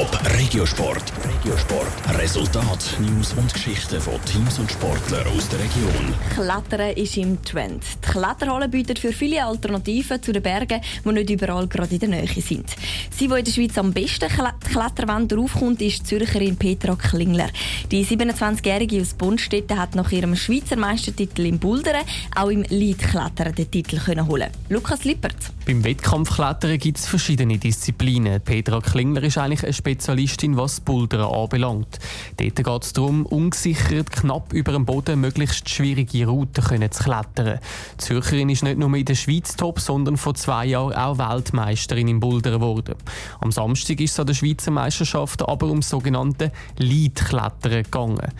Top Regiosport. Regiosport. Resultat, News und Geschichten von Teams und Sportlern aus der Region. Klettern ist im Trend. Die Kletterhalle bietet für viele Alternativen zu den Bergen, die nicht überall gerade in der Nähe sind. Sie, die in der Schweiz am besten die Kletterwand draufkommt, ist die Zürcherin Petra Klingler. Die 27-Jährige aus Bonstetten hat nach ihrem Schweizer Meistertitel im Bouldern auch im Leadklettern den Titel können holen. Lukas Lippert. Beim Wettkampfklettern gibt es verschiedene Disziplinen. Petra Klingler ist eigentlich eine Spezialistin, was Bouldern anbelangt. Dort geht es darum, ungesichert knapp über dem Boden möglichst schwierige Routen zu klettern. Die Zürcherin ist nicht nur in der Schweiz top, sondern vor zwei Jahren auch Weltmeisterin im Bouldern geworden. Am Samstag ist es an der Schweizer Meisterschaft aber um sogenannte Leadklettern gegangen.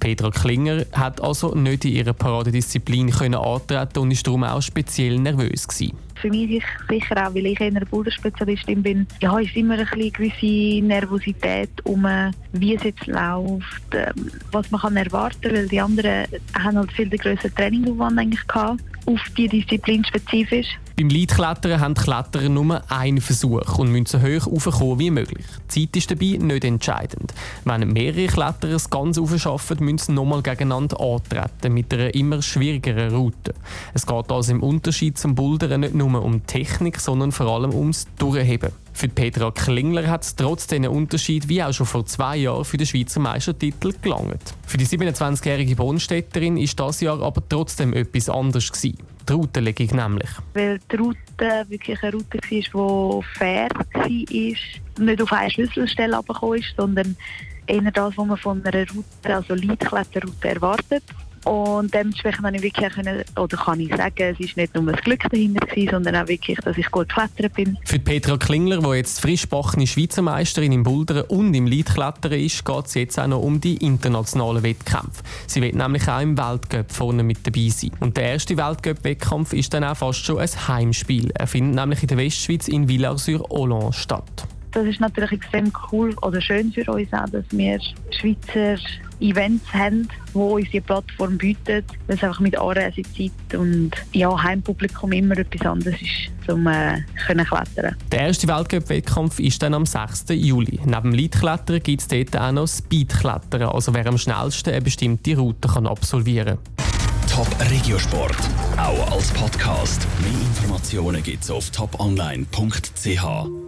Petra Klinger hat also nicht in ihrer Paradedisziplin antreten und ist darum auch speziell nervös gewesen. Für mich sicher auch, weil ich eine Boulderspezialistin bin, ja, ist immer ein eine gewisse Nervosität um, wie es jetzt läuft, ähm, was man kann erwarten weil die anderen haben halt viel größeren Trainingsaufwand eigentlich gehabt, auf die Disziplin spezifisch. Beim Leadklettern haben die Kletterer nur einen Versuch und müssen so hoch raufkommen wie möglich. Die Zeit ist dabei nicht entscheidend. Wenn mehrere Kletterer es ganz schaffen, müssen sie nochmal gegeneinander antreten, mit einer immer schwierigeren Route. Es geht also im Unterschied zum Bouldern nicht nur um Technik, sondern vor allem ums Durchheben. Für Petra Klingler hat es trotz diesen Unterschied wie auch schon vor zwei Jahren für den Schweizer Meistertitel gelangt. Für die 27-jährige Bonstädterin ist das Jahr aber trotzdem etwas anderes gewesen. Die Routenlegung nämlich. Weil die Route wirklich eine Route war, die fair war, nicht auf eine Schlüsselstelle abgekommen ist, sondern eher das, was man von einer Route, also Leitkletterroute erwartet. Und dementsprechend habe ich wirklich können, oder kann ich sagen, es ist nicht nur das Glück dahinter gewesen, sondern auch wirklich, dass ich gut geklettert bin. Für Petra Klingler, die jetzt frisch backene Schweizer Meisterin im Bouldern und im Leadklettern ist, geht es jetzt auch noch um die internationalen Wettkämpfe. Sie wird nämlich auch im Weltcup vorne mit dabei sein. Und der erste Weltcup-Wettkampf ist dann auch fast schon ein Heimspiel. Er findet nämlich in der Westschweiz in Villars-sur-Hollande statt. Das ist natürlich extrem cool oder schön für uns auch, dass wir Schweizer Events haben, die uns die Plattform bietet, weil es einfach mit Anreisezeit und ja, Heimpublikum immer etwas anderes ist, um äh, können klettern Der erste Weltcup-Wettkampf ist dann am 6. Juli. Neben dem Leitklettern gibt es dort auch noch Speedklettern, also wer am schnellsten eine bestimmte Route kann absolvieren kann. Top Regiosport, auch als Podcast. Mehr Informationen gibt es auf toponline.ch.